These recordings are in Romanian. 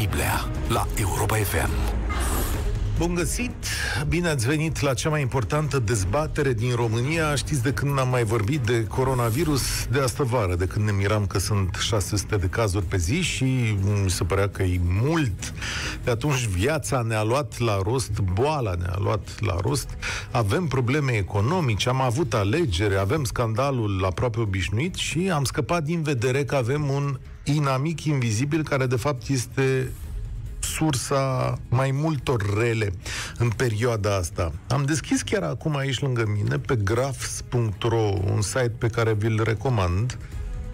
Striblea la Europa FM. Bun găsit! Bine ați venit la cea mai importantă dezbatere din România. Știți de când am mai vorbit de coronavirus? De asta vară, de când ne miram că sunt 600 de cazuri pe zi și mi se părea că e mult. De atunci viața ne-a luat la rost, boala ne-a luat la rost. Avem probleme economice, am avut alegere, avem scandalul aproape obișnuit și am scăpat din vedere că avem un inamic invizibil care de fapt este sursa mai multor rele în perioada asta. Am deschis chiar acum aici lângă mine pe graphs.ro, un site pe care vi-l recomand,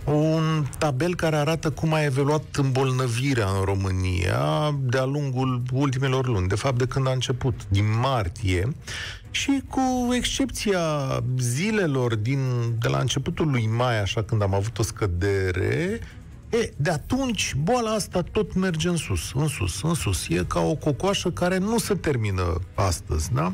un tabel care arată cum a evoluat îmbolnăvirea în România de-a lungul ultimelor luni, de fapt de când a început, din martie, și cu excepția zilelor din, de la începutul lui mai, așa când am avut o scădere, E, de atunci, boala asta tot merge în sus, în sus, în sus. E ca o cocoașă care nu se termină astăzi, da?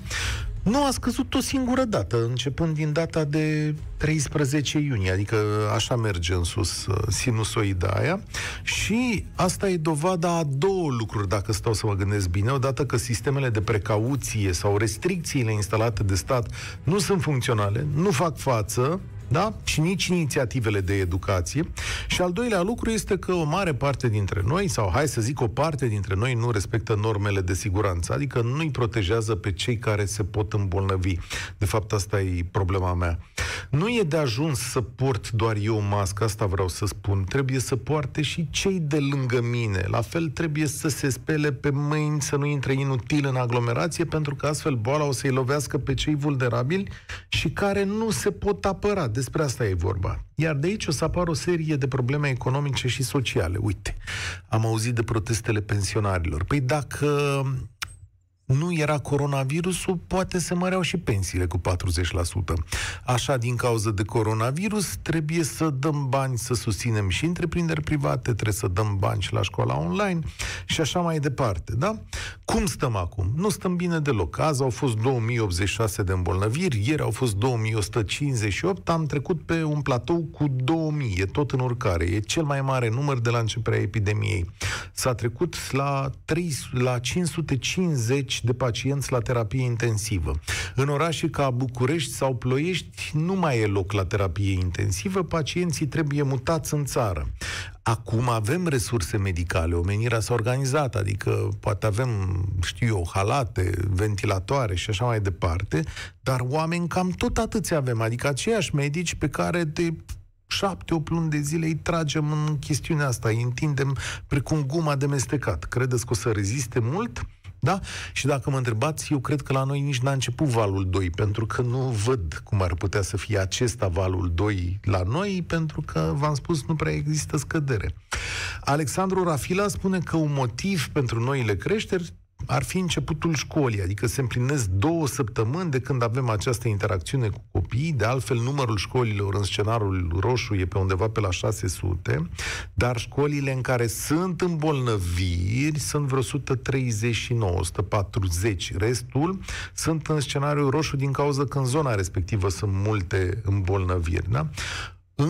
Nu a scăzut o singură dată, începând din data de 13 iunie, adică așa merge în sus uh, sinusoida aia și asta e dovada a două lucruri, dacă stau să mă gândesc bine, odată că sistemele de precauție sau restricțiile instalate de stat nu sunt funcționale, nu fac față da? și nici inițiativele de educație. Și al doilea lucru este că o mare parte dintre noi, sau hai să zic o parte dintre noi, nu respectă normele de siguranță, adică nu îi protejează pe cei care se pot îmbolnăvi. De fapt, asta e problema mea. Nu e de ajuns să port doar eu mască, asta vreau să spun. Trebuie să poarte și cei de lângă mine. La fel trebuie să se spele pe mâini, să nu intre inutil în aglomerație, pentru că astfel boala o să-i lovească pe cei vulnerabili și care nu se pot apăra. De despre asta e vorba. Iar de aici o să apară o serie de probleme economice și sociale. Uite, am auzit de protestele pensionarilor. Păi dacă nu era coronavirusul, poate se măreau și pensiile cu 40%. Așa, din cauza de coronavirus, trebuie să dăm bani să susținem și întreprinderi private, trebuie să dăm bani și la școala online și așa mai departe, da? Cum stăm acum? Nu stăm bine deloc. Azi au fost 2086 de îmbolnăviri, ieri au fost 2158, am trecut pe un platou cu 2000, e tot în urcare, e cel mai mare număr de la începerea epidemiei. S-a trecut la, 3, la 550 de pacienți la terapie intensivă. În orașe ca București sau Ploiești nu mai e loc la terapie intensivă, pacienții trebuie mutați în țară. Acum avem resurse medicale, omenirea s-a organizat, adică poate avem, știu eu, halate, ventilatoare și așa mai departe, dar oameni cam tot atâția avem, adică aceiași medici pe care de șapte, opt luni de zile îi tragem în chestiunea asta, îi întindem precum guma de mestecat. Credeți că o să reziste mult? Da? Și dacă mă întrebați, eu cred că la noi nici n-a început valul 2, pentru că nu văd cum ar putea să fie acesta valul 2 la noi, pentru că, v-am spus, nu prea există scădere. Alexandru Rafila spune că un motiv pentru noile creșteri ar fi începutul școlii, adică se împlinesc două săptămâni de când avem această interacțiune cu copiii, de altfel numărul școlilor în scenariul roșu e pe undeva pe la 600, dar școlile în care sunt îmbolnăviri sunt vreo 139, 140, restul sunt în scenariul roșu din cauza că în zona respectivă sunt multe îmbolnăviri. Da?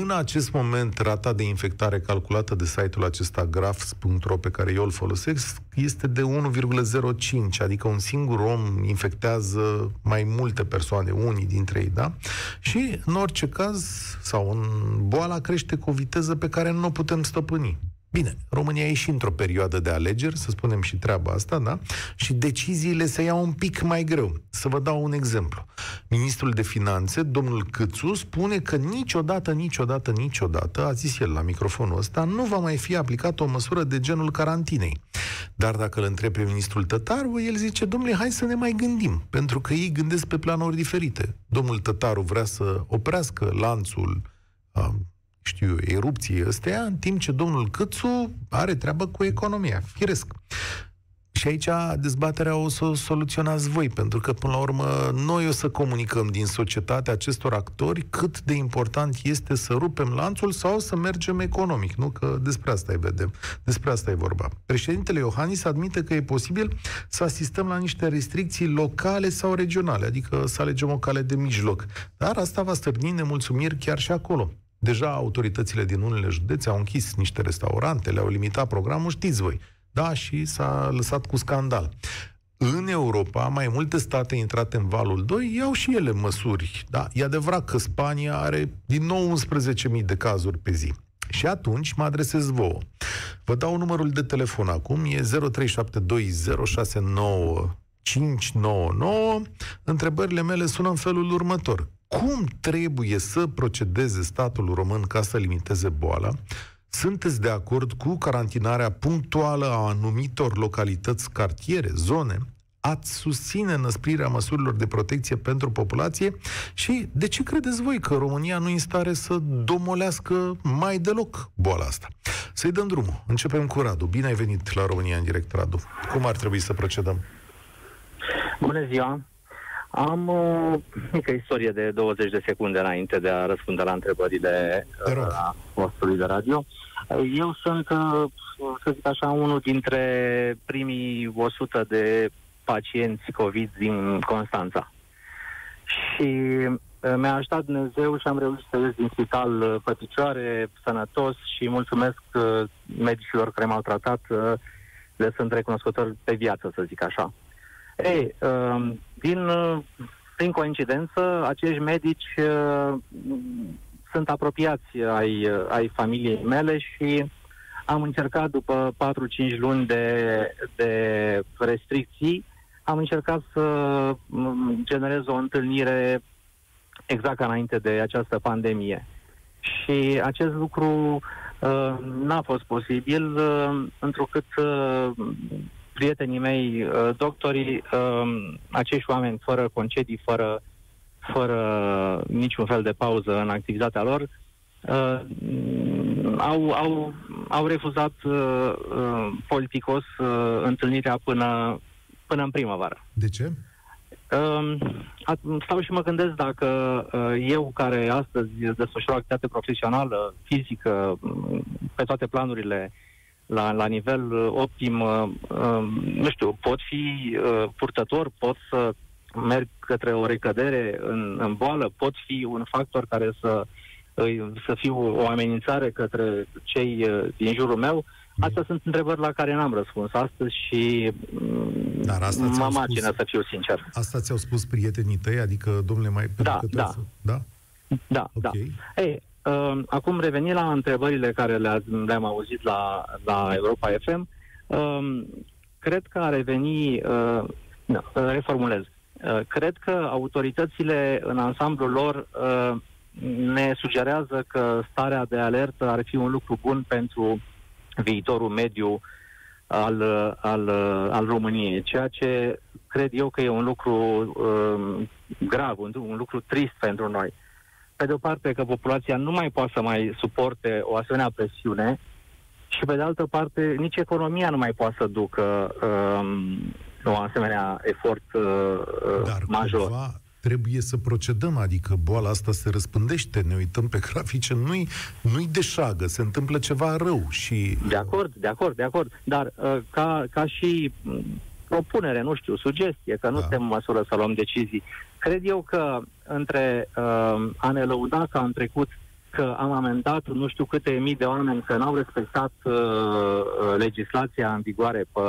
În acest moment, rata de infectare calculată de site-ul acesta graphs.ro pe care eu îl folosesc este de 1,05, adică un singur om infectează mai multe persoane, unii dintre ei, da? Și, în orice caz, sau în boala crește cu o viteză pe care nu o putem stăpâni. Bine, România e și într-o perioadă de alegeri, să spunem și treaba asta, da? Și deciziile se iau un pic mai greu. Să vă dau un exemplu. Ministrul de Finanțe, domnul Câțu, spune că niciodată, niciodată, niciodată, a zis el la microfonul ăsta, nu va mai fi aplicată o măsură de genul carantinei. Dar dacă îl întreb pe ministrul Tătaru, el zice, domnule, hai să ne mai gândim, pentru că ei gândesc pe planuri diferite. Domnul Tătaru vrea să oprească lanțul știu eu, erupției ăstea, în timp ce domnul Câțu are treabă cu economia, firesc. Și aici dezbaterea o să o soluționați voi, pentru că, până la urmă, noi o să comunicăm din societatea acestor actori cât de important este să rupem lanțul sau să mergem economic, nu? Că despre asta e vedem. Despre asta e vorba. Președintele Iohannis admite că e posibil să asistăm la niște restricții locale sau regionale, adică să alegem o cale de mijloc. Dar asta va stârni nemulțumiri chiar și acolo. Deja autoritățile din unele județe au închis niște restaurante, le-au limitat programul, știți voi. Da, și s-a lăsat cu scandal. În Europa, mai multe state intrate în valul 2 iau și ele măsuri. Da, e adevărat că Spania are din nou 11.000 de cazuri pe zi. Și atunci mă adresez vouă. Vă dau numărul de telefon acum, e 0372069599. Întrebările mele sună în felul următor. Cum trebuie să procedeze statul român ca să limiteze boala? Sunteți de acord cu carantinarea punctuală a anumitor localități, cartiere, zone? Ați susține năsprirea măsurilor de protecție pentru populație? Și de ce credeți voi că România nu e în stare să domolească mai deloc boala asta? Să-i dăm drumul. Începem cu Radu. Bine ai venit la România în direct, Radu. Cum ar trebui să procedăm? Bună ziua! Am o mică istorie de 20 de secunde înainte de a răspunde la întrebările uh, postului de radio. Eu sunt, uh, să zic așa, unul dintre primii 100 de pacienți COVID din Constanța. Și uh, mi-a ajutat Dumnezeu și am reușit să ies din spital pe picioare, sănătos și mulțumesc medicilor care m-au tratat. Le sunt recunoscător pe viață, să zic așa. Ei, din, prin coincidență, acești medici uh, sunt apropiați ai, ai familiei mele și am încercat după 4-5 luni de, de restricții, am încercat să mm, generez o întâlnire exact ca înainte de această pandemie. Și acest lucru uh, n-a fost posibil, uh, întrucât uh, prietenii mei, uh, doctorii, um, acești oameni fără concedii, fără, fără niciun fel de pauză în activitatea lor, uh, au, au, au refuzat uh, politicos întâlnirea până, până în primăvară. De ce? Um, stau și mă gândesc dacă eu, care astăzi desfășur o activitate profesională, fizică, pe toate planurile, la, la nivel uh, optim, uh, uh, nu știu, pot fi uh, purtător, pot să merg către o recădere în, în boală, pot fi un factor care să, uh, să fiu o amenințare către cei uh, din jurul meu. Astea sunt întrebări la care n-am răspuns astăzi și mm, Dar asta mă macină să fiu sincer. Asta ți-au spus prietenii tăi? Adică, domnule, mai... Da, da. Să... da. Da, okay. da. Ei, Uh, acum reveni la întrebările care le le-am auzit la, la Europa FM. Uh, cred că a reveni, uh, no, reformulez, uh, cred că autoritățile în ansamblul lor uh, ne sugerează că starea de alertă ar fi un lucru bun pentru viitorul mediu al, al, al României, ceea ce cred eu că e un lucru uh, grav, un, un lucru trist pentru noi pe de o parte că populația nu mai poate să mai suporte o asemenea presiune și pe de altă parte nici economia nu mai poate să ducă um, o asemenea efort uh, uh Dar major. Cumva trebuie să procedăm, adică boala asta se răspândește, ne uităm pe grafice, nu-i, nu-i deșagă, se întâmplă ceva rău și... De acord, de acord, de acord, dar uh, ca, ca și propunere, nu știu, sugestie, că nu da. suntem în măsură să luăm decizii. Cred eu că între uh, a ne lăuda ca în trecut că am amendat nu știu câte mii de oameni că n-au respectat uh, uh legislația în vigoare pe,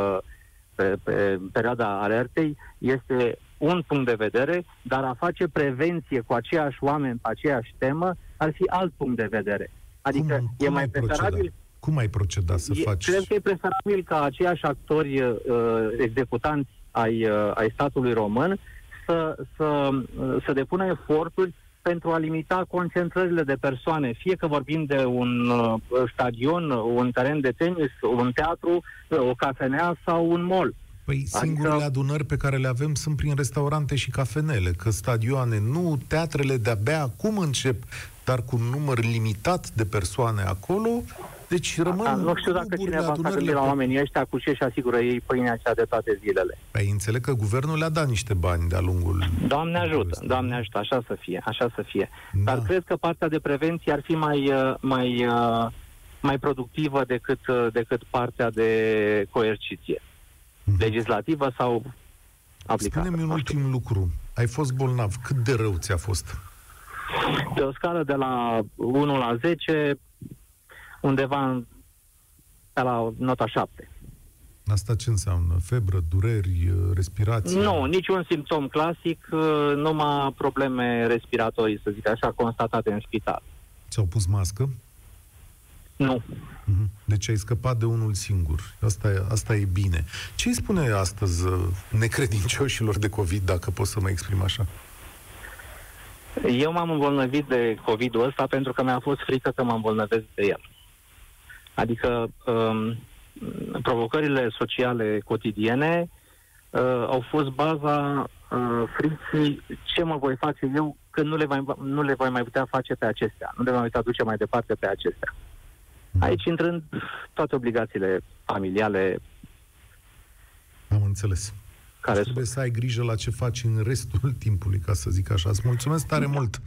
pe, pe perioada alertei, este un punct de vedere, dar a face prevenție cu aceiași oameni pe aceeași temă ar fi alt punct de vedere. Adică cum, cum e mai preferabil cum ai proceda să e, faci? Cred că e preferabil ca aceiași actori uh, executanți ai, uh, ai statului român să, să, uh, să depună eforturi pentru a limita concentrările de persoane, fie că vorbim de un uh, stadion, un teren de tenis, un teatru, uh, o cafenea sau un mall. Păi adică... singurele adunări pe care le avem sunt prin restaurante și cafenele, că stadioane nu, teatrele de-abia acum încep, dar cu un număr limitat de persoane acolo, deci rămân A, Nu știu dacă cineva s-a gândit la oamenii ăștia cu ce și asigură ei pâinea cea de toate zilele. Păi înțeleg că guvernul le-a dat niște bani de-a lungul... Doamne ajută, Doamne ajută, așa să fie, așa să fie. Da. Dar cred că partea de prevenție ar fi mai, uh, mai, uh, mai productivă decât, uh, decât partea de coerciție. Mm-hmm. Legislativă sau aplicată. Spune-mi un ultim lucru. Ai fost bolnav. Cât de rău ți-a fost? Pe o scară de la 1 la 10, undeva în, pe la nota 7. Asta ce înseamnă? Febră, dureri, respirație? Nu, niciun simptom clasic, numai probleme respiratorii, să zic așa, constatate în spital. Ți-au pus mască? Nu. Mhm. Deci ai scăpat de unul singur. Asta e, asta e bine. Ce îi spune astăzi uh, necredincioșilor de COVID, dacă pot să mă exprim așa? Eu m-am îmbolnăvit de COVID-ul ăsta pentru că mi-a fost frică că mă îmbolnăvesc de el. Adică um, provocările sociale cotidiene uh, au fost baza uh, fricții ce mă voi face eu când nu le, mai, nu le voi mai putea face pe acestea, nu le voi mai putea duce mai departe pe acestea. Mhm. Aici intrând toate obligațiile familiale. Am înțeles. Care trebuie să ai grijă la ce faci în restul timpului, ca să zic așa. Îți mulțumesc tare mult.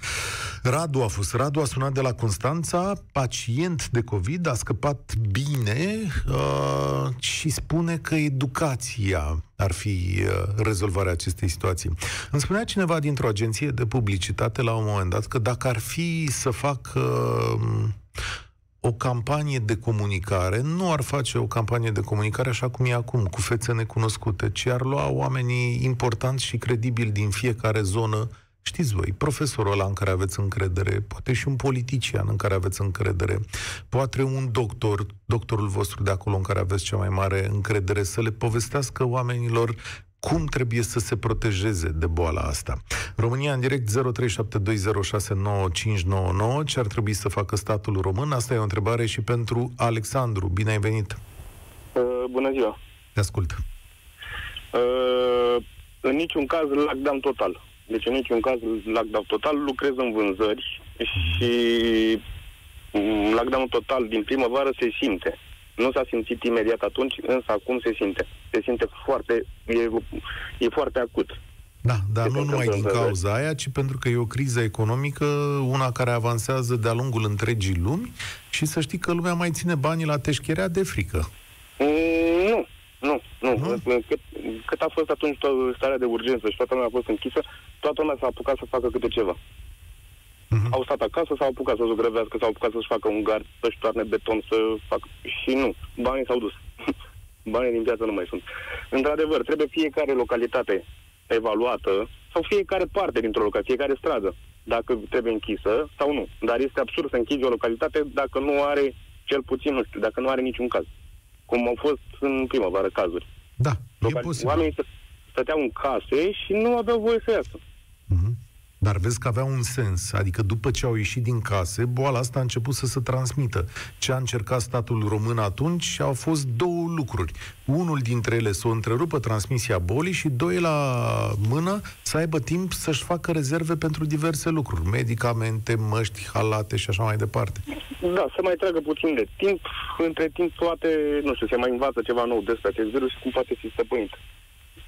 Radu a fost. Radu a sunat de la Constanța, pacient de COVID, a scăpat bine uh, și spune că educația ar fi uh, rezolvarea acestei situații. Îmi spunea cineva dintr-o agenție de publicitate la un moment dat că dacă ar fi să fac uh, o campanie de comunicare, nu ar face o campanie de comunicare așa cum e acum, cu fețe necunoscute, ci ar lua oamenii importanți și credibili din fiecare zonă, știți voi, profesorul ăla în care aveți încredere, poate și un politician în care aveți încredere, poate un doctor, doctorul vostru de acolo în care aveți cea mai mare încredere, să le povestească oamenilor cum trebuie să se protejeze de boala asta. România în direct 0372069599 ce ar trebui să facă statul român? Asta e o întrebare și pentru Alexandru. Bine ai venit! Uh, bună ziua! Te ascult! Uh, în niciun caz lockdown total. Deci în niciun caz lockdown total. Lucrez în vânzări și lockdown total din primăvară se simte. Nu s-a simțit imediat atunci, însă acum se simte. Se simte foarte, e, e foarte acut. Da, dar nu numai din cauza aia, ci pentru că e o criză economică, una care avansează de-a lungul întregii lumi și să știi că lumea mai ține banii la teșcherea de frică. Mm, nu, nu, nu. nu? Cât, cât a fost atunci starea de urgență și toată lumea a fost închisă, toată lumea s-a apucat să facă câte ceva. Uh-huh. Au stat acasă, s-au apucat să zugrăvească, s-au apucat să-și facă un gard, să-și toarne beton, să facă... Și nu, banii s-au dus. banii din piață nu mai sunt. Într-adevăr, trebuie fiecare localitate evaluată sau fiecare parte dintr-o localitate, fiecare stradă, dacă trebuie închisă sau nu. Dar este absurd să închizi o localitate dacă nu are, cel puțin, nu știu, dacă nu are niciun caz. Cum au fost în primăvară cazuri. Da, Local... e posibil. Oamenii stăteau în case și nu aveau voie să iasă. Uh-huh. Dar vezi că avea un sens, adică după ce au ieșit din case, boala asta a început să se transmită. Ce a încercat statul român atunci au fost două lucruri. Unul dintre ele să o întrerupă transmisia bolii și doi la mână să aibă timp să-și facă rezerve pentru diverse lucruri. Medicamente, măști, halate și așa mai departe. Da, să mai tragă puțin de timp. Între timp toate, nu știu, se mai învață ceva nou despre acest virus și cum poate fi stăpânit.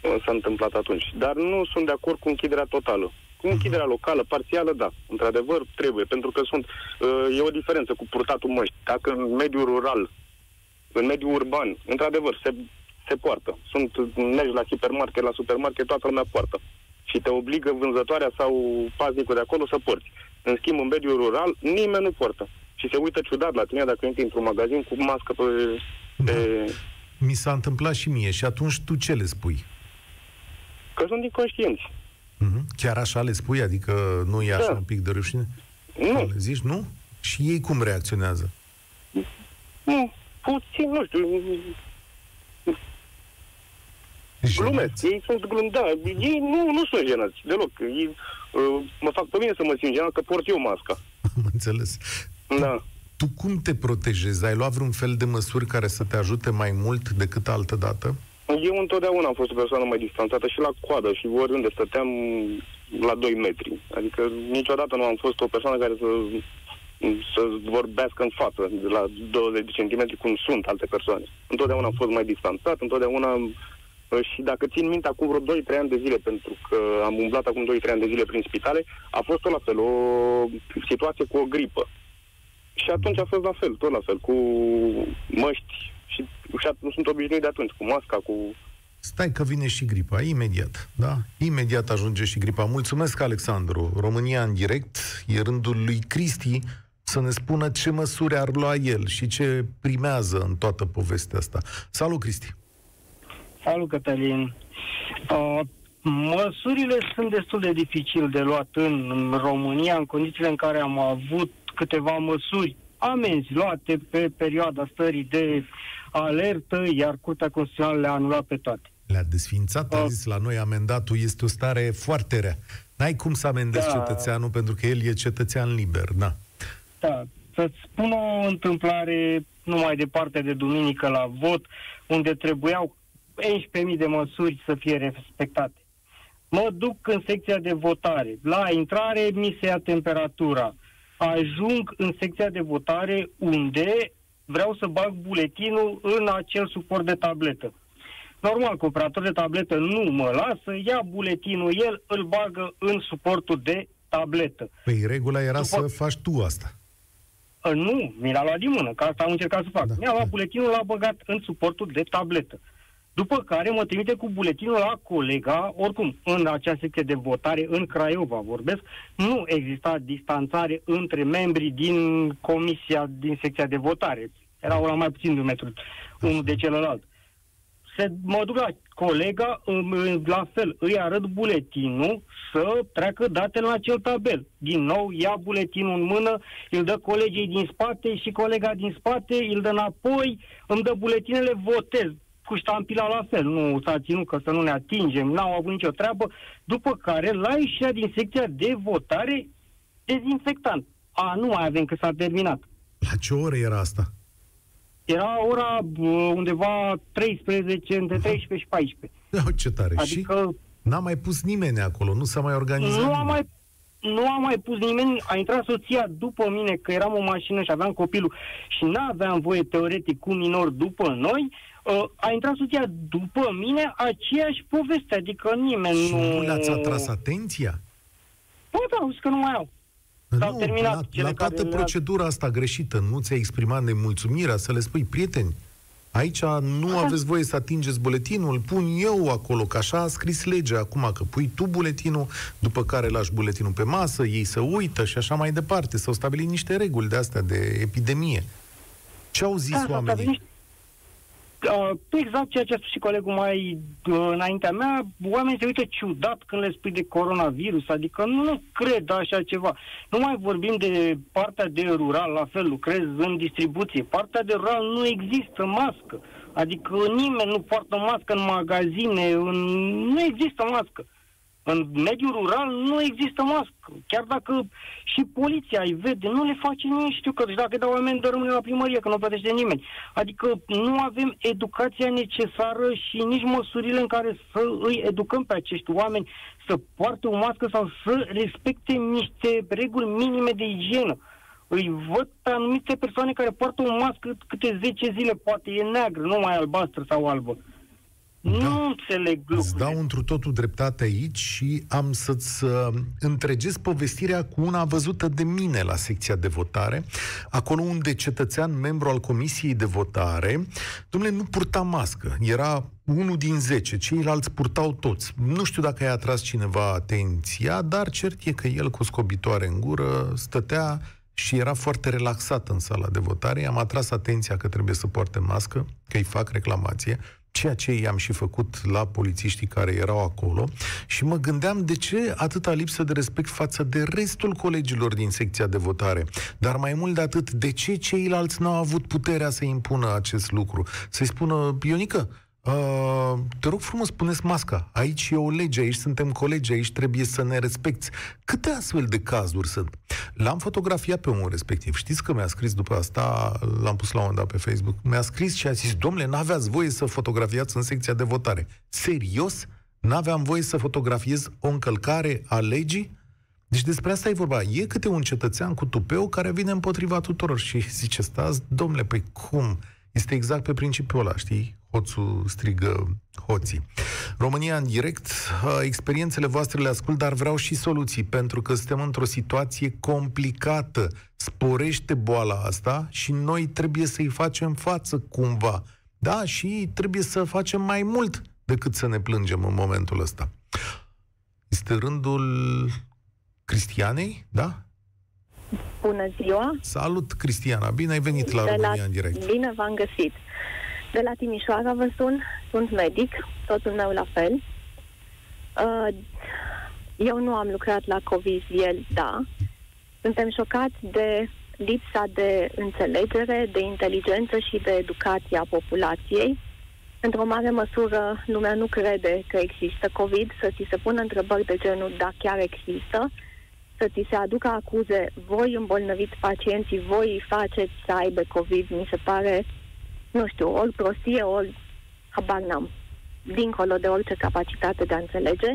S-a întâmplat atunci. Dar nu sunt de acord cu închiderea totală. Cu închiderea locală, parțială, da. Într-adevăr, trebuie, pentru că sunt, uh, e o diferență cu purtatul măști. Dacă în mediul rural, în mediul urban, într-adevăr, se, se poartă. Sunt, mergi la hipermarket, la supermarket, toată lumea poartă. Și te obligă vânzătoarea sau paznicul de acolo să porți. În schimb, în mediul rural, nimeni nu poartă. Și se uită ciudat la tine dacă intri într-un magazin cu mască pe... pe... Da. Mi s-a întâmplat și mie. Și atunci tu ce le spui? Că sunt inconștienți. Mm-hmm. Chiar așa le spui? Adică nu e așa da. un pic de rușine? Nu. Le zici, nu? Și ei cum reacționează? Nu, puțin, nu știu... Glumesc. Ei sunt glum, da. Ei nu, nu sunt jenați deloc. Ei, uh, mă fac pe mine să mă simt jenat că port eu masca. Am înțeles. Da. Tu cum te protejezi? Ai luat vreun fel de măsuri care să te ajute mai mult decât altă dată? Eu întotdeauna am fost o persoană mai distanțată și la coadă și oriunde stăteam la 2 metri. Adică niciodată nu am fost o persoană care să, să vorbească în față de la 20 de centimetri cum sunt alte persoane. Întotdeauna am fost mai distanțat, întotdeauna și dacă țin minte acum vreo 2-3 ani de zile, pentru că am umblat acum 2-3 ani de zile prin spitale, a fost tot la fel, o situație cu o gripă. Și atunci a fost la fel, tot la fel, cu măști, și nu sunt obișnuit de atunci, cu masca, cu... Stai că vine și gripa, imediat, da? Imediat ajunge și gripa. Mulțumesc, Alexandru. România în direct, e rândul lui Cristi să ne spună ce măsuri ar lua el și ce primează în toată povestea asta. Salut, Cristi! Salut, Cătălin. Uh, măsurile sunt destul de dificil de luat în România, în condițiile în care am avut câteva măsuri amenzi luate pe perioada stării de alertă, iar Curtea Constituțională le-a anulat pe toate. Le-a desfințat, a zis la noi, amendatul este o stare foarte rea. N-ai cum să amendezi da. cetățeanul pentru că el e cetățean liber, da. Da, să-ți spun o întâmplare numai departe de duminică la vot, unde trebuiau 11.000 de măsuri să fie respectate. Mă duc în secția de votare. La intrare mi se ia temperatura. Ajung în secția de votare unde vreau să bag buletinul în acel suport de tabletă. Normal, că operator de tabletă nu mă lasă, ia buletinul el, îl bagă în suportul de tabletă. Păi regula era După... să faci tu asta. Uh, nu, mi l-a luat din mână, că asta am încercat să fac. Da, Mi-a luat da. buletinul, l-a băgat în suportul de tabletă. După care mă trimite cu buletinul la colega, oricum, în acea secție de votare, în Craiova vorbesc, nu exista distanțare între membrii din comisia, din secția de votare. Erau la mai puțin de un metru unul de celălalt. Se, mă duc la colega, la fel, îi arăt buletinul să treacă datele în acel tabel. Din nou, ia buletinul în mână, îl dă colegii din spate și colega din spate îl dă înapoi, îmi dă buletinele, votez cu ștampila la fel, nu s-a ținut că să nu ne atingem, n-au avut nicio treabă, după care la ieșirea din secția de votare, dezinfectant. A, nu mai avem că s-a terminat. La ce oră era asta? Era ora undeva 13, între 13 și 14. Da, ce tare. Adică... Și n-a mai pus nimeni acolo, nu s-a mai organizat Nu a mai nu a mai pus nimeni, a intrat soția după mine, că eram o mașină și aveam copilul și n-aveam voie teoretic cu minor după noi, uh, a intrat soția după mine, aceeași poveste, adică nimeni și nu... nu le-ați atras atenția? Păi da, auzi că nu mai au. Nu, terminat la, la toată procedura asta greșită, nu ți-ai exprimat nemulțumirea să le spui, prieteni, aici nu Aha. aveți voie să atingeți buletinul, pun eu acolo, că așa a scris legea acum, că pui tu buletinul, după care lași buletinul pe masă, ei să uită și așa mai departe. S-au stabilit niște reguli de astea de epidemie. Ce au zis da, oamenii? Uh, exact ceea ce a spus și colegul mai uh, înaintea mea, oamenii se uită ciudat când le spui de coronavirus, adică nu cred așa ceva. Nu mai vorbim de partea de rural, la fel, lucrez în distribuție. Partea de rural nu există mască. Adică nimeni nu poartă mască în magazine, în... nu există mască. În mediul rural nu există mască. Chiar dacă și poliția îi vede, nu le face nici știu că dacă dau amendă rămâne la primărie, că nu plătește nimeni. Adică nu avem educația necesară și nici măsurile în care să îi educăm pe acești oameni să poarte o mască sau să respecte niște reguli minime de igienă. Îi văd pe anumite persoane care poartă o mască câte 10 zile, poate e neagră, nu mai albastră sau albă. Nu da. înțeleg lucrurile. Îți dau întru totul dreptate aici și am să-ți uh, întregez povestirea cu una văzută de mine la secția de votare, acolo unde cetățean, membru al comisiei de votare, domnule, nu purta mască. Era unul din zece, ceilalți purtau toți. Nu știu dacă i-a atras cineva atenția, dar cert e că el cu scobitoare în gură stătea și era foarte relaxat în sala de votare. Am atras atenția că trebuie să poarte mască, că îi fac reclamație ceea ce i-am și făcut la polițiștii care erau acolo și mă gândeam de ce atâta lipsă de respect față de restul colegilor din secția de votare. Dar mai mult de atât, de ce ceilalți n-au avut puterea să impună acest lucru? Să-i spună, Ionică, Uh, te rog frumos, puneți masca. Aici e o lege, aici suntem colegi, aici trebuie să ne respecti. Câte astfel de cazuri sunt? L-am fotografiat pe omul respectiv. Știți că mi-a scris după asta, l-am pus la un dat pe Facebook, mi-a scris și a zis, domnule, n-aveați voie să fotografiați în secția de votare. Serios? N-aveam voie să fotografiez o încălcare a legii? Deci despre asta e vorba. E câte un cetățean cu tupeu care vine împotriva tuturor și zice, stați, domnule, păi cum? Este exact pe principiul ăla, știi? Hoțul strigă hoții. România în direct, experiențele voastre le ascult, dar vreau și soluții, pentru că suntem într-o situație complicată. Sporește boala asta și noi trebuie să-i facem față cumva. Da, și trebuie să facem mai mult decât să ne plângem în momentul ăsta. Este rândul Cristianei, da? Bună ziua! Salut, Cristiana! Bine ai venit la România la... în direct! Bine v-am găsit! De la Timișoara vă sun, sunt medic, totul meu la fel. Uh, eu nu am lucrat la COVID, el da. Suntem șocați de lipsa de înțelegere, de inteligență și de educație a populației. Într-o mare măsură, lumea nu crede că există COVID, să ți se pună întrebări de genul da, chiar există, să ți se aducă acuze, voi îmbolnăviți pacienții, voi îi faceți să aibă COVID, mi se pare, nu știu, ori prostie, ori habar n-am, dincolo de orice capacitate de a înțelege.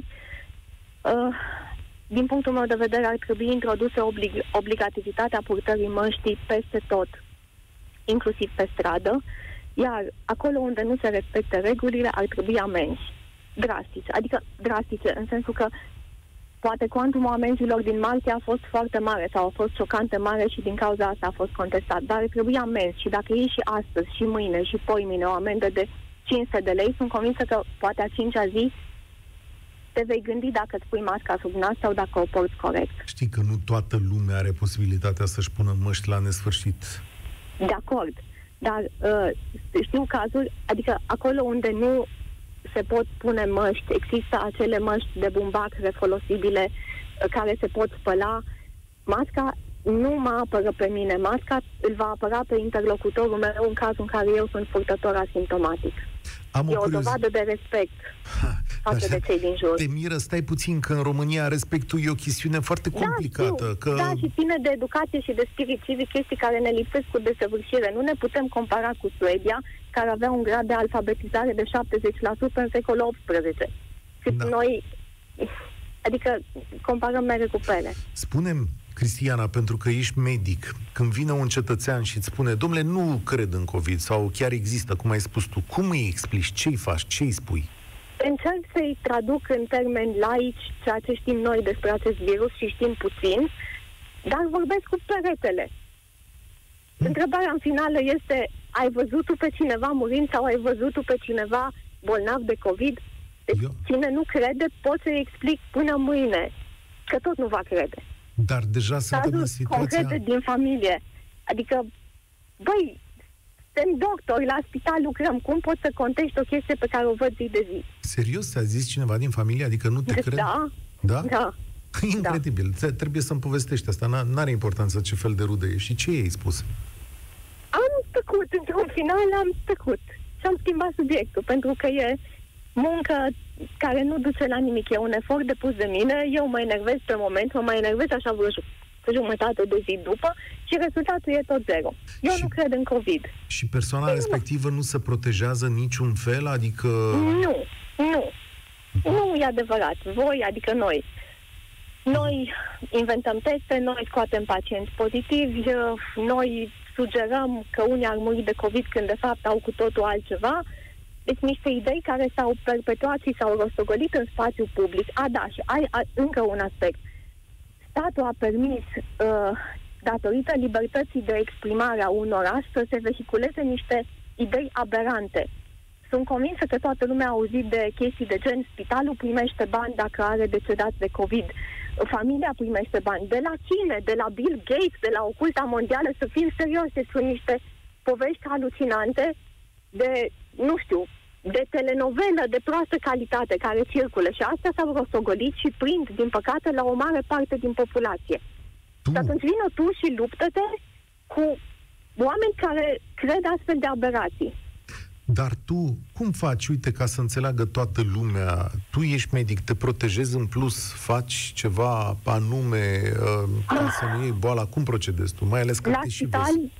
Uh, din punctul meu de vedere, ar trebui introdusă oblig- obligativitatea purtării măștii peste tot, inclusiv pe stradă, iar acolo unde nu se respectă regulile, ar trebui amenzi. Drastice, adică drastice, în sensul că poate cuantumul amenzilor din martie a fost foarte mare sau a fost șocante mare și din cauza asta a fost contestat, dar ar trebui amenzi și dacă iei și astăzi, și mâine, și poimine o amendă de 500 de lei, sunt convinsă că poate a cincea zi te vei gândi dacă îți pui masca sub nas sau dacă o porți corect. Știi că nu toată lumea are posibilitatea să-și pună măști la nesfârșit. De acord. Dar uh, știu cazuri, adică acolo unde nu se pot pune măști, există acele măști de bumbac refolosibile uh, care se pot spăla. Masca nu mă apără pe mine. Masca îl va apăra pe interlocutorul meu în cazul în care eu sunt purtător asimptomatic. Am e o, o dovadă de respect ha, față de cei din jur. Te miră, stai puțin, că în România respectul e o chestiune foarte da, complicată. Da, că... da, și ține de educație și de spirit civic, chestii care ne lipsesc cu desăvârșire. Nu ne putem compara cu Suedia, care avea un grad de alfabetizare de 70% în secolul XVIII. Și da. noi, adică comparăm mere cu pele. Spunem, Cristiana, pentru că ești medic, când vine un cetățean și îți spune, domnule, nu cred în COVID sau chiar există, cum ai spus tu, cum îi explici, ce îi faci, ce îi spui? Încerc să-i traduc în termeni laici ceea ce știm noi despre acest virus și știm puțin, dar vorbesc cu peretele. Hmm. Întrebarea în finală este, ai văzut tu pe cineva murind sau ai văzut tu pe cineva bolnav de COVID? Deci, Eu... cine nu crede, pot să-i explic până mâine, că tot nu va crede. Dar deja suntem în situația... concrete din familie. Adică, băi, suntem doctori, la spital lucrăm. Cum poți să contești o chestie pe care o văd zi de zi? Serios? Ți-a zis cineva din familie? Adică nu te cred? Da. Da? Da. Incredibil. Da. Trebuie să-mi povestești asta. N-are importanță ce fel de rude e. Și ce i-ai spus? Am tăcut. Într-un final am tăcut. Și am schimbat subiectul, pentru că e muncă care nu duce la nimic. E un efort depus de mine, eu mă enervez pe moment, mă mai enervez așa vreo jumătate de zi după și rezultatul e tot zero. Eu și, nu cred în COVID. Și persoana Ei, respectivă nu. nu se protejează niciun fel? Adică... Nu, nu. Nu e adevărat. Voi, adică noi. Noi inventăm teste, noi scoatem pacienți pozitivi, noi sugerăm că unii ar muri de COVID când de fapt au cu totul altceva, deci niște idei care s-au perpetuat și s-au rostogolit în spațiu public. A, da, și ai a, încă un aspect. Statul a permis, uh, datorită libertății de exprimare a unora, să se vehiculeze niște idei aberante. Sunt convinsă că toată lumea a auzit de chestii de gen spitalul primește bani dacă are decedat de COVID, familia primește bani. De la cine? De la Bill Gates? De la Oculta Mondială? Să fim serioase, sunt niște povești halucinante de nu știu, de telenovelă de proastă calitate care circulă și astea s-au rostogolit și prind, din păcate, la o mare parte din populație. Tu. Și atunci vină tu și luptă-te cu oameni care cred astfel de aberații. Dar tu, cum faci, uite, ca să înțeleagă toată lumea, tu ești medic, te protejezi în plus, faci ceva anume uh, ca să nu iei boala, cum procedezi tu? Mai ales că la te spital, și vezi.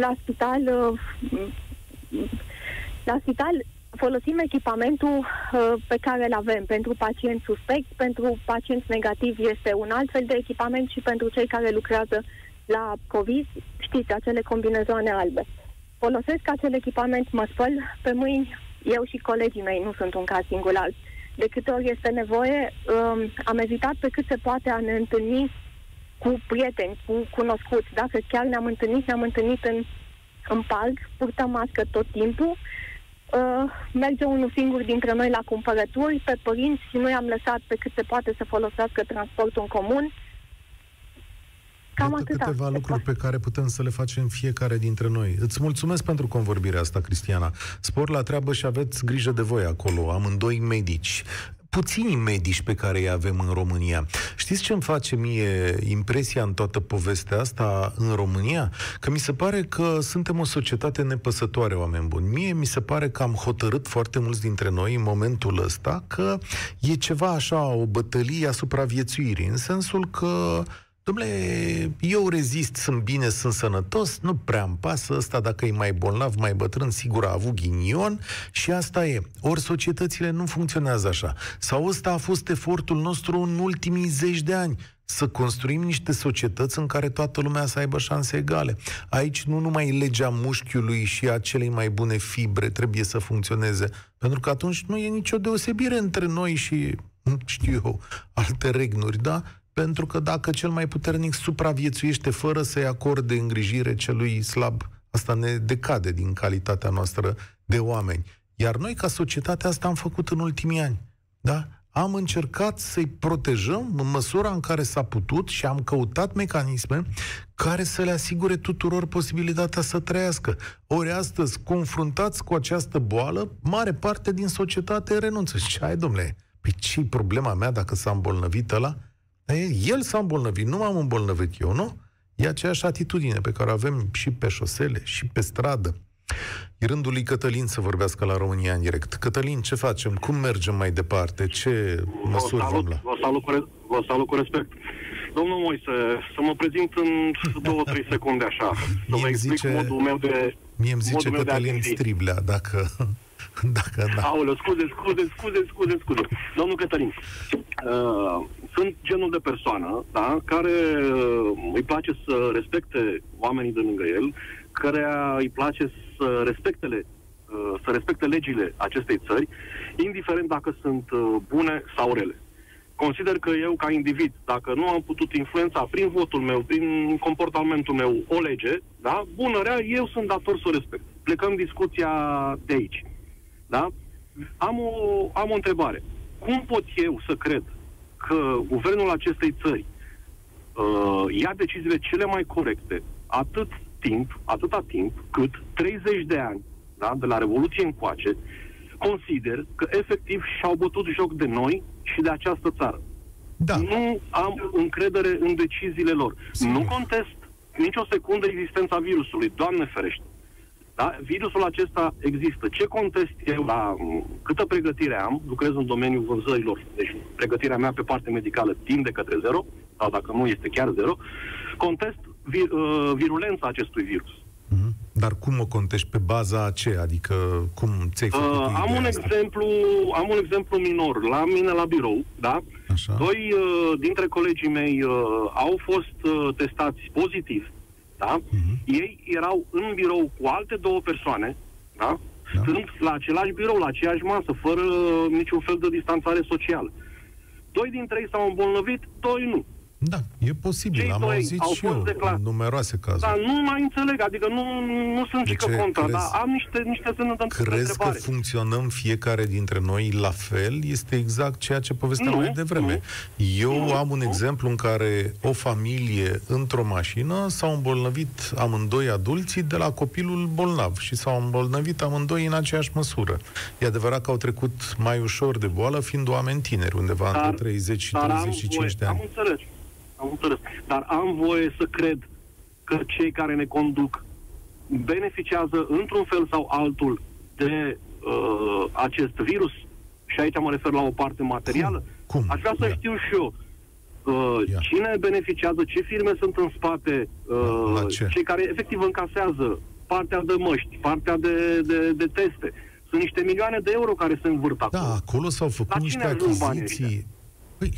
La spital, uh, la spital folosim echipamentul uh, pe care îl avem pentru pacienți suspecti, pentru pacienți negativi este un alt fel de echipament și pentru cei care lucrează la COVID, știți, acele combinezoane albe. Folosesc acel echipament, mă spăl pe mâini, eu și colegii mei, nu sunt un caz singular. De câte ori este nevoie, um, am evitat pe cât se poate a ne întâlni cu prieteni, cu cunoscuți. Dacă chiar ne-am întâlnit, ne-am întâlnit în, în parc, purtăm mască tot timpul, uh, merge unul singur dintre noi la cumpărături, pe părinți și noi am lăsat pe cât se poate să folosească transportul în comun. Cam Iată atâta. câteva lucruri pe care putem să le facem fiecare dintre noi. Îți mulțumesc pentru convorbirea asta, Cristiana. Spor la treabă și aveți grijă de voi acolo, amândoi medici puțini medici pe care îi avem în România. Știți ce îmi face mie impresia în toată povestea asta în România? Că mi se pare că suntem o societate nepăsătoare, oameni buni. Mie mi se pare că am hotărât foarte mulți dintre noi în momentul ăsta că e ceva așa, o bătălie asupra viețuirii, în sensul că Dom'le, eu rezist, sunt bine, sunt sănătos, nu prea îmi pasă ăsta dacă e mai bolnav, mai bătrân, sigur a avut ghinion și asta e. Ori societățile nu funcționează așa. Sau ăsta a fost efortul nostru în ultimii zeci de ani să construim niște societăți în care toată lumea să aibă șanse egale. Aici nu numai legea mușchiului și a celei mai bune fibre trebuie să funcționeze, pentru că atunci nu e nicio deosebire între noi și, știu eu, alte regnuri, da? Pentru că dacă cel mai puternic supraviețuiește fără să-i acorde îngrijire celui slab, asta ne decade din calitatea noastră de oameni. Iar noi, ca societate, asta am făcut în ultimii ani. Da? Am încercat să-i protejăm în măsura în care s-a putut și am căutat mecanisme care să le asigure tuturor posibilitatea să trăiască. Ori astăzi, confruntați cu această boală, mare parte din societate renunță. Și hai, domnule, pe ce problema mea dacă s-a îmbolnăvit ăla? El s-a îmbolnăvit, nu m-am îmbolnăvit eu, nu? E aceeași atitudine pe care o avem și pe șosele, și pe stradă. E rândul lui Cătălin să vorbească la România în direct. Cătălin, ce facem? Cum mergem mai departe? Ce măsuri vă salut, vom lua? Vă salut, cu, re- vă salut cu respect. Domnul Moise, să mă prezint în două, trei secunde așa. Să Mie vă îmi explic zice- modul meu de... Mie îmi zice modul meu de a Cătălin gândi. Striblea, dacă... Dacă da. Aoleu, scuze, scuze, scuze, scuze, scuze. Domnul Cătălin, uh, sunt genul de persoană, da, care uh, îi place să respecte oamenii de lângă el, care îi place să respecte, le- uh, să respecte legile acestei țări, indiferent dacă sunt uh, bune sau rele. Consider că eu, ca individ, dacă nu am putut influența prin votul meu, prin comportamentul meu, o lege, da, bună, rea, eu sunt dator să o respect. Plecăm discuția de aici. Da? Am o, am o întrebare. Cum pot eu să cred că guvernul acestei țări uh, ia deciziile cele mai corecte atât timp, atâta timp cât 30 de ani da, de la Revoluție încoace, consider că efectiv și-au bătut joc de noi și de această țară. Da. Nu am încredere în deciziile lor. Sigur. Nu contest nicio secundă existența virusului, Doamne ferește. Da? Virusul acesta există. Ce contest eu la m, câtă pregătire am, lucrez în domeniul vânzărilor, deci pregătirea mea pe parte medicală tinde către zero, sau dacă nu este chiar zero, contest vi, uh, virulența acestui virus. Mhm. Dar cum o contești? Pe baza aceea? Adică cum ți-ai făcut Uh, tu am ideea un asta? exemplu, am un exemplu minor. La mine la birou, da? Așa. Doi uh, dintre colegii mei uh, au fost uh, testați pozitiv, da? Mhm. Ei erau în birou cu alte două persoane, da? Da. Stând la același birou, la aceeași masă, fără uh, niciun fel de distanțare socială. Doi dintre ei s-au îmbolnăvit, doi nu. Da, e posibil. Cei Am doi auzit au și fost eu declar- în numeroase cazuri. Dar nu mai înțeleg, adică nu, nu sunt De și că ce contra, crezi? dar am niște, niște semne de Crezi că întrebare. funcționăm fiecare dintre noi la fel? Este exact ceea ce povesteam Nu, mai devreme. Eu Nu, am un nu. exemplu în care o familie într-o mașină s-au îmbolnăvit amândoi adulții de la copilul bolnav și s-au îmbolnăvit amândoi în aceeași măsură. E adevărat că au trecut mai ușor de boală, fiind oameni tineri, undeva Dar- între 30 și dar am 35 voie, de ani. Am înțeles. Am înțeles. Dar am voie să cred că cei care ne conduc beneficiază într-un fel sau altul de uh, acest virus și aici mă refer la o parte materială. Cum? Cum? Aș vrea să Ia. știu și eu uh, Ia. cine beneficiază, ce firme sunt în spate, La uh, ce? cei care efectiv încasează partea de măști, partea de, de, de teste. Sunt niște milioane de euro care se învârt acolo. Da, acolo s-au făcut La niște cine ajung banii achiziții. Păi,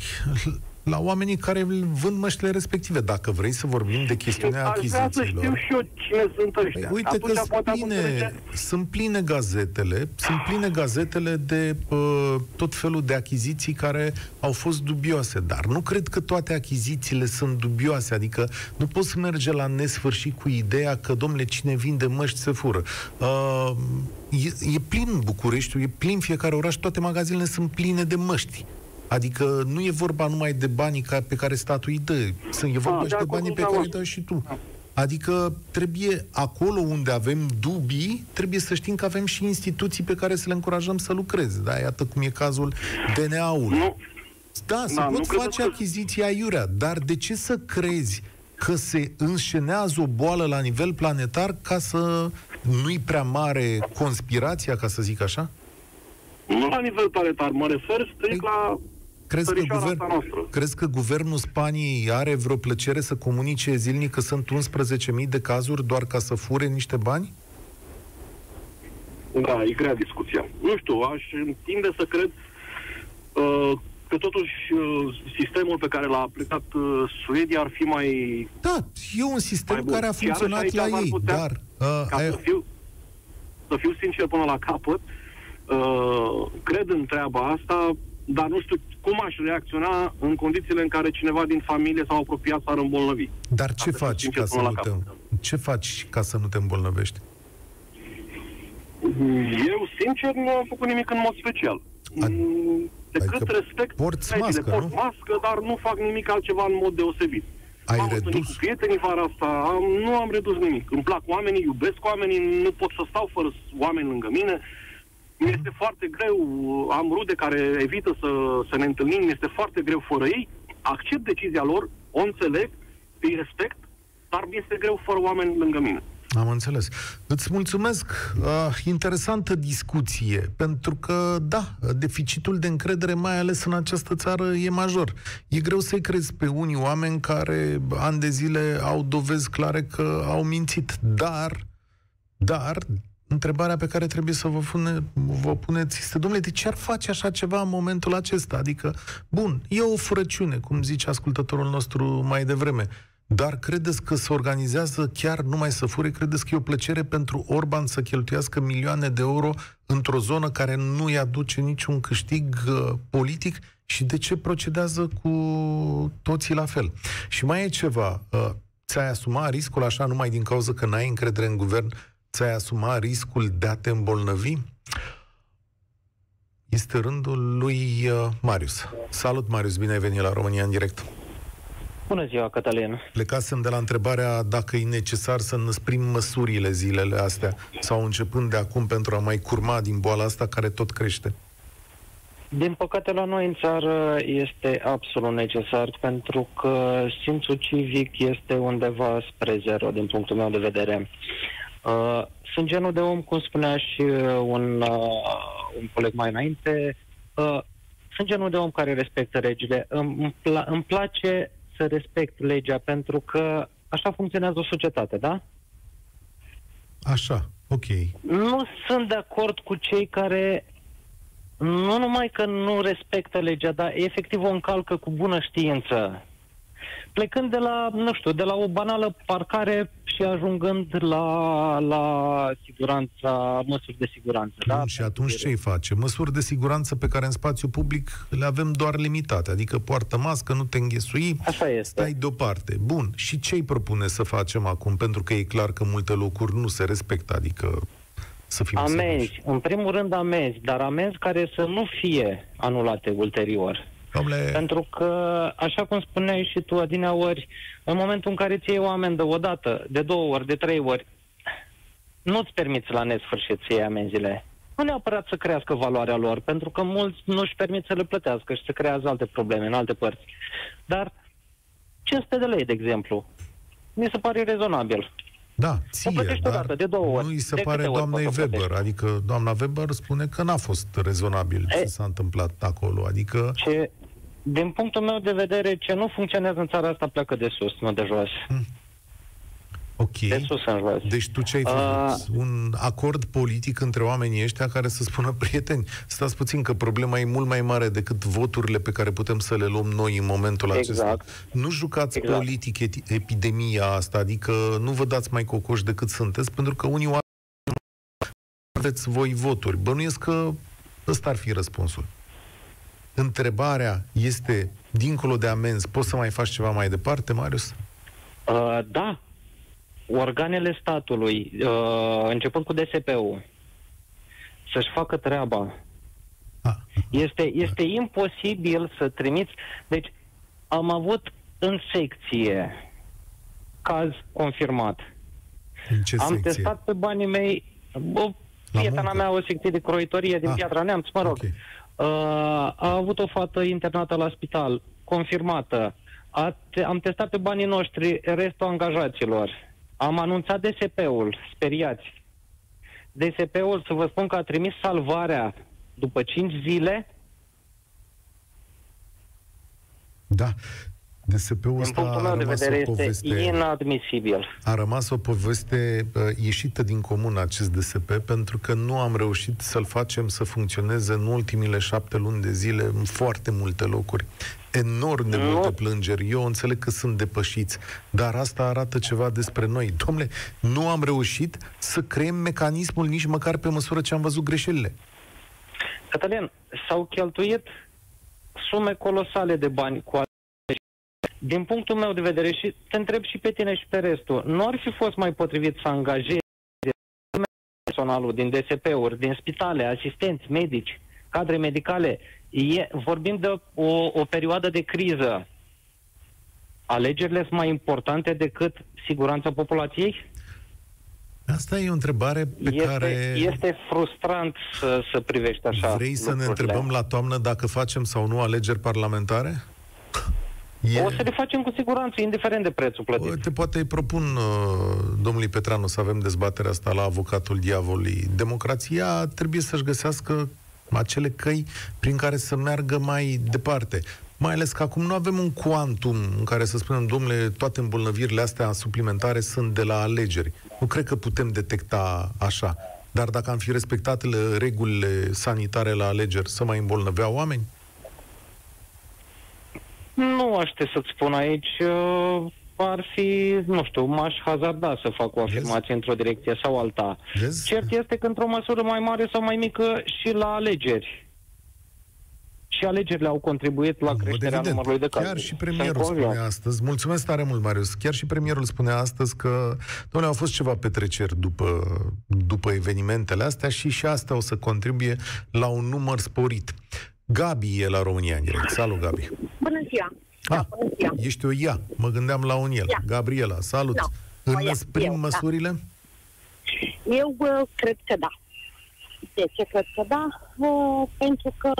la oamenii care vând măștile respective. Dacă vrei să vorbim de chestiunea Aș vrea să achizițiilor... știu și eu cine sunt ăștia. Păi, uite Atunci că poate am sunt înțelege- pline, sunt pline gazetele, sunt pline gazetele de uh, tot felul de achiziții care au fost dubioase, dar nu cred că toate achizițiile sunt dubioase, adică nu poți să merge la nesfârșit cu ideea că, domnule, cine vinde măști se fură. Uh, e, e plin Bucureștiul, e plin fiecare oraș, toate magazinele sunt pline de măști. Adică nu e vorba numai de banii ca, pe care statul îi dă, sunt, e vorba Ah, și de de acord banii cu pe care îi dumneavoastră. dai și tu. Adică trebuie, acolo unde avem dubii, trebuie să știm că avem și instituții pe care să le încurajăm să lucreze. Da? Iată cum e cazul DNA-ului. Nu, Da, se Da, pot nu cred face că- achiziții aiurea, dar de ce să crezi că se înșenează o boală la nivel planetar ca să nu-i prea mare conspirația, ca să zic așa? nu la nivel planetar, mă refer strict Păi, la Crezi că, țărișoara guvern, asta noastră. crezi că guvernul Spaniei are vreo plăcere să comunice zilnic că sunt 11.000 de cazuri doar ca să fure niște bani? Da, e grea discuția. Nu știu, aș întinde să cred uh, că totuși uh, sistemul pe care l-a aplicat uh, Suedia ar fi mai... Da, e un sistem Mai bun. care a Chiar funcționat și la aici v-ar ei, putea- dar... Uh, Ca ai- să fiu, să fiu sincer până la capăt, uh, cred în treaba asta, dar nu știu cum aș reacționa în condițiile în care cineva din familie sau apropiat s-ar îmbolnăvi. dar ce Asta faci sincer ca să până nu la te... capăt. Ce faci ca să nu te îmbolnăvești? Eu, sincer, nu am făcut nimic în mod special. Ad- Mm, Decât adică respect porți legile. mască, port nu? mască, dar nu fac nimic altceva în mod deosebit. Ai am întâlnit redus? cu prietenii vara asta, am, nu am redus nimic. Îmi plac oamenii, iubesc oamenii, nu pot să stau fără oameni lângă mine. Mi este foarte greu, am rude care evită să, să ne întâlnim, mi este foarte greu fără ei. Accept decizia lor, o înțeleg, îi respect, dar mi este greu fără oameni lângă mine. Am înțeles. Îți mulțumesc. Uh, interesantă discuție, pentru că, da, deficitul de încredere, mai ales în această țară, e major. E greu să-i crezi pe unii oameni care ani de zile au dovezi clare că au mințit, dar, dar, întrebarea pe care trebuie să vă, pune, vă puneți este, domnule, de ce ar face așa ceva în momentul acesta? Adică, bun, e o furăciune, cum zice ascultătorul nostru mai devreme, dar credeți că se organizează chiar numai să fure? Credeți că e o plăcere pentru Orban să cheltuiască milioane de euro într-o zonă care nu îi aduce niciun câștig uh, politic? Și de ce procedează cu toții la fel? Și mai e ceva. Uh, ți-ai asumat riscul așa numai din cauza că n-ai încredere în guvern? Ți-ai asumat riscul de a te îmbolnăvi? Este rândul lui uh, Marius. Salut, Marius, bine ai venit la România în direct. Bună ziua, Cătălin. Plecasem de la întrebarea dacă e necesar să năsprim măsurile zilele astea sau începând de acum pentru a mai curma din boala asta care tot crește. Din păcate, la noi în țară este absolut necesar pentru că simțul civic este undeva spre zero, din punctul meu de vedere. Uh, sunt genul de om, cum spunea și uh, un, uh, un coleg mai înainte, uh, sunt genul de om care respectă legile. Îmi, îmi, pla- îmi place să respect legea pentru că așa funcționează o societate, da? Așa, ok. Nu sunt de acord cu cei care nu numai că nu respectă legea, dar efectiv o încalcă cu bună știință. Plecând de la, nu știu, de la o banală parcare și ajungând la, la siguranța, măsuri de siguranță. Da? Da? Și atunci ce îi face? Măsuri de siguranță pe care în spațiu public le avem doar limitate, adică poartă mască, nu te înghesui, Așa este. stai deoparte. Bun, și ce îi propune să facem acum? Pentru că e clar că multe locuri nu se respectă, adică să fim serioși. Amenzi, în primul rând amenzi, dar amenzi care să nu fie anulate ulterior. Domnule, Pentru că, așa cum spuneai și tu, adineaori, în momentul în care îți iei o amendă o dată, de două ori, de trei ori, nu-ți permiți la nesfârșit să iei amenziile. Nu neapărat să crească valoarea lor, pentru că mulți nu-și permit să le plătească și se creează alte probleme în alte părți. Dar 500 de lei, de exemplu, mi se pare rezonabil. Da, O ție, plătești dar odată, de două ori. nu îi se De pare câte ori doamnei poți să Weber, plătești? adică doamna Weber spune că n-a fost rezonabil E- ce s-a întâmplat acolo, adică Ce, din punctul meu de vedere, ce nu funcționează în țara asta pleacă de sus, nu de jos. Ok. De sus în jos. Deci tu ce ai făcut? Un acord politic între oamenii ăștia care să spună, prieteni, stați puțin că problema e mult mai mare decât voturile pe care putem să le luăm noi în momentul Exact. acesta. Nu jucați Exact. politic eti- epidemia asta, adică nu vă dați mai cocoși decât sunteți, pentru că unii oameni aveți voi voturi. Bănuiesc că ăsta ar fi răspunsul. Întrebarea este, dincolo de amenzi, poți să mai faci ceva mai departe, Marius? Uh, da. Organele statului, uh, începând cu DSP-ul, să-și facă treaba. Ah, Este, este imposibil să trimiți... Deci, am avut în secție caz confirmat. În ce am secție? testat pe banii mei o prietena muncă? mea o secție de croitorie din Ah, Piatra Neamț, mă rog. ok. Uh, a avut o fată internată la spital, confirmată. A te- am testat pe banii noștri restul angajaților. Am anunțat DSP-ul, speriați. DSP-ul, să vă spun că a trimis salvarea după 5 zile, Da. DSP-ul din ăsta punctul a meu de rămas vedere, o este poveste... inadmisibil. A rămas o poveste uh, ieșită din comun acest DSP pentru că nu am reușit să-l facem să funcționeze în ultimile șapte luni de zile în foarte multe locuri. Enorm de Nu. multe plângeri. Eu înțeleg că sunt depășiți, dar asta arată ceva despre noi. Domnule, nu am reușit să creăm mecanismul nici măcar pe măsură ce am văzut greșelile. Cătălin, s-au cheltuit sume colosale de bani cu din punctul meu de vedere și te întreb și pe tine și pe restul, nu ar fi fost mai potrivit să angajezi personalul din DSP-uri, din spitale, asistenți, medici, cadre medicale? E, vorbim de o, o perioadă de criză. Alegerile sunt mai importante decât siguranța populației? Asta e o întrebare pe Este, care... este frustrant să, să privești așa Vrei să ne lucrurile. întrebăm la toamnă dacă facem sau nu alegeri parlamentare? E... O să le facem cu siguranță, indiferent de prețul plătit. Uite, poate îi propun uh, domnului Petranu să avem dezbaterea asta la avocatul diavolului. Democrația trebuie să-și găsească acele căi prin care să meargă mai departe. Mai ales că acum nu avem un cuantum în care să spunem, domnule, toate îmbolnăvirile astea suplimentare sunt de la alegeri. Nu cred că putem detecta așa. Dar dacă am fi respectat le- regulile sanitare la alegeri, să mai îmbolnăveau oameni? Nu aș te să-ți spun aici, uh, ar fi, nu știu, m-aș hazarda să fac o afirmație într-o direcție sau alta. Vezi? Cert este că într-o măsură mai mare sau mai mică și la alegeri. Și alegerile au contribuit la În mod creșterea evident. numărului de cazuri. Chiar și Sunt premierul convins. spunea astăzi, mulțumesc tare mult, Marius, chiar și premierul spunea astăzi că, domnule, au fost ceva petreceri după, după evenimentele astea și și asta o să contribuie la un număr sporit. Gabi e la România în direct. Salut, Gabi. Bună ziua! Da, Ah, bună ziua! ești o ea. Mă gândeam la un el. Ia. Gabriela, salut. Da, o ea, Înăsprim eu, da. măsurile? Eu uh, cred că da. De ce cred că da? Uh, pentru că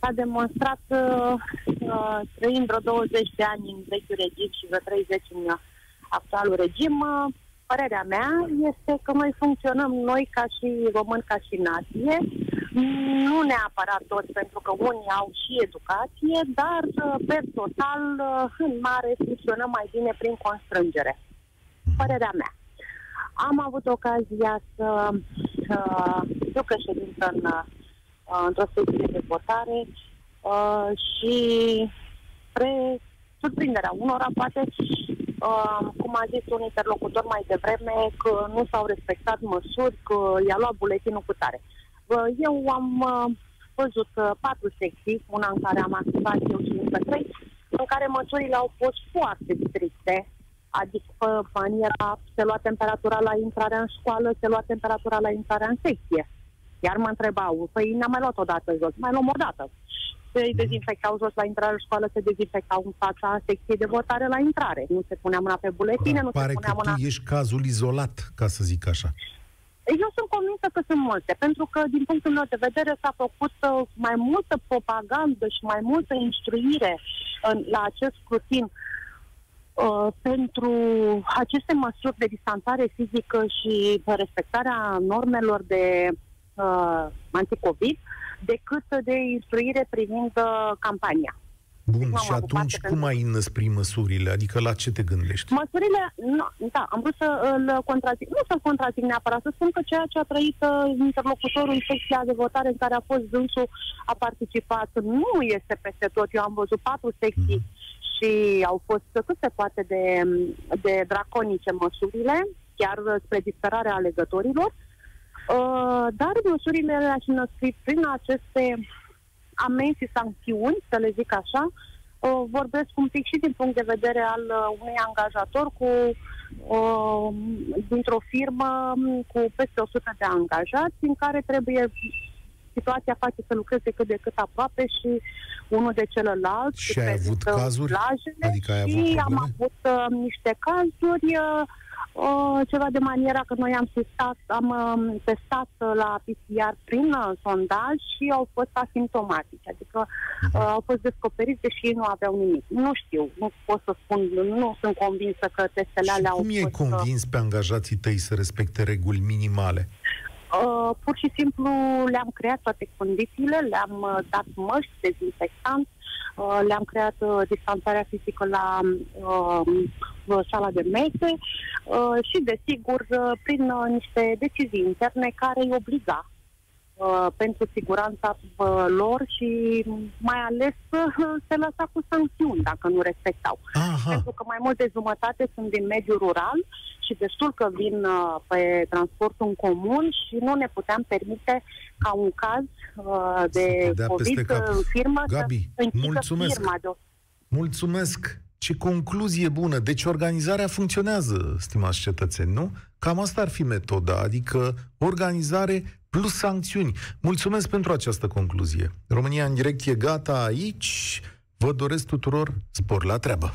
s-a demonstrat uh, uh, trăind vreo 20 de ani în vechiul regim și vreo 30 în actualul regim, uh, părerea mea este că noi funcționăm noi ca și români, ca și nație, nu neapărat toți, pentru că unii au și educație, dar uh, per total, uh, în mare, funcționăm mai bine prin constrângere. Părerea mea. Am avut ocazia să uh, fiu președintă în, uh, într-o secție de votare uh, și spre surprinderea unora, poate, uh, cum a zis un interlocutor mai devreme, că nu s-au respectat măsuri, că i-a luat buletinul cu tare. Uh, eu am uh, văzut uh, patru secții, una în care am activat eu și încă trei, în care măsurile au fost foarte stricte, adică pe maniera, se lua temperatura la intrarea în școală, se lua temperatura la intrarea în secție. Iar mă întrebau, păi ne-am mai luat o dată jos, mai luăm o dată. Se dezinfectau jos la intrarea în școală, se dezinfectau în fața secției de votare la intrare. Nu se punea mâna pe buletine, nu se Pare punea că mâna... tu ești cazul izolat, ca să zic așa. Eu sunt convinsă că sunt multe, pentru că, din punctul meu de vedere, s-a făcut uh, mai multă propagandă și mai multă instruire în, la acest scrutin uh, pentru aceste măsuri de distanțare fizică și respectarea normelor de uh, anticovid, decât de instruire privind uh, campania. Bun, M-am și ocupat atunci de cum ai înăspri măsurile? Adică la ce te gândești? Măsurile, nu, da, am vrut să îl contrazic, nu să-l contrazic neapărat, să spun că ceea ce a trăit uh, interlocutorul în secția de votare în care a fost dânsul, a participat, nu este peste tot. Eu am văzut patru secții și au fost cât se poate de, de draconice măsurile, chiar spre disperarea alegătorilor, uh, dar măsurile le-aș înăscri prin aceste amenzi și sancțiuni, să le zic așa, uh, vorbesc un pic și din punct de vedere al uh, unui angajator cu uh, dintr-o firmă um, cu peste 100 de angajați în care trebuie situația face să lucreze cât de cât aproape și unul de celălalt. Și ai avut cazuri? Plajele, adică ai avut și probleme? am avut uh, niște cazuri uh, uh, ceva de maniera că noi am testat, am uh, testat uh, la PCR prin uh, sondaj și au fost asimptomatici, adică uh, au fost descoperiți deși ei nu aveau nimic. Nu știu, nu pot să spun, nu sunt convinsă că testele Și alea au cum e fost... uh, convins pe angajații tăi să respecte reguli minimale? Uh, pur și simplu le-am creat toate condițiile, le-am uh, dat măști, dezinfectant, uh, le-am creat uh, distanțarea fizică la uh, uh, sala de mese uh, și, desigur, uh, prin uh, niște decizii interne care îi obliga uh, pentru siguranța uh, lor și mai ales uh, se lăsa cu sancțiuni dacă nu respectau. Aha, Pentru că mai mult de jumătate sunt din mediul rural și destul că vin uh, pe transportul în comun și nu ne puteam permite ca un caz uh, de dea COVID peste cap. în firmă Gabi, să închidă mulțumesc. firma de mulțumesc! Ce concluzie bună! Deci organizarea funcționează, stimați cetățeni, nu? Cam asta ar fi metoda, adică organizare plus sancțiuni. Mulțumesc pentru această concluzie. România în direct e gata aici. Vă doresc tuturor spor la treabă.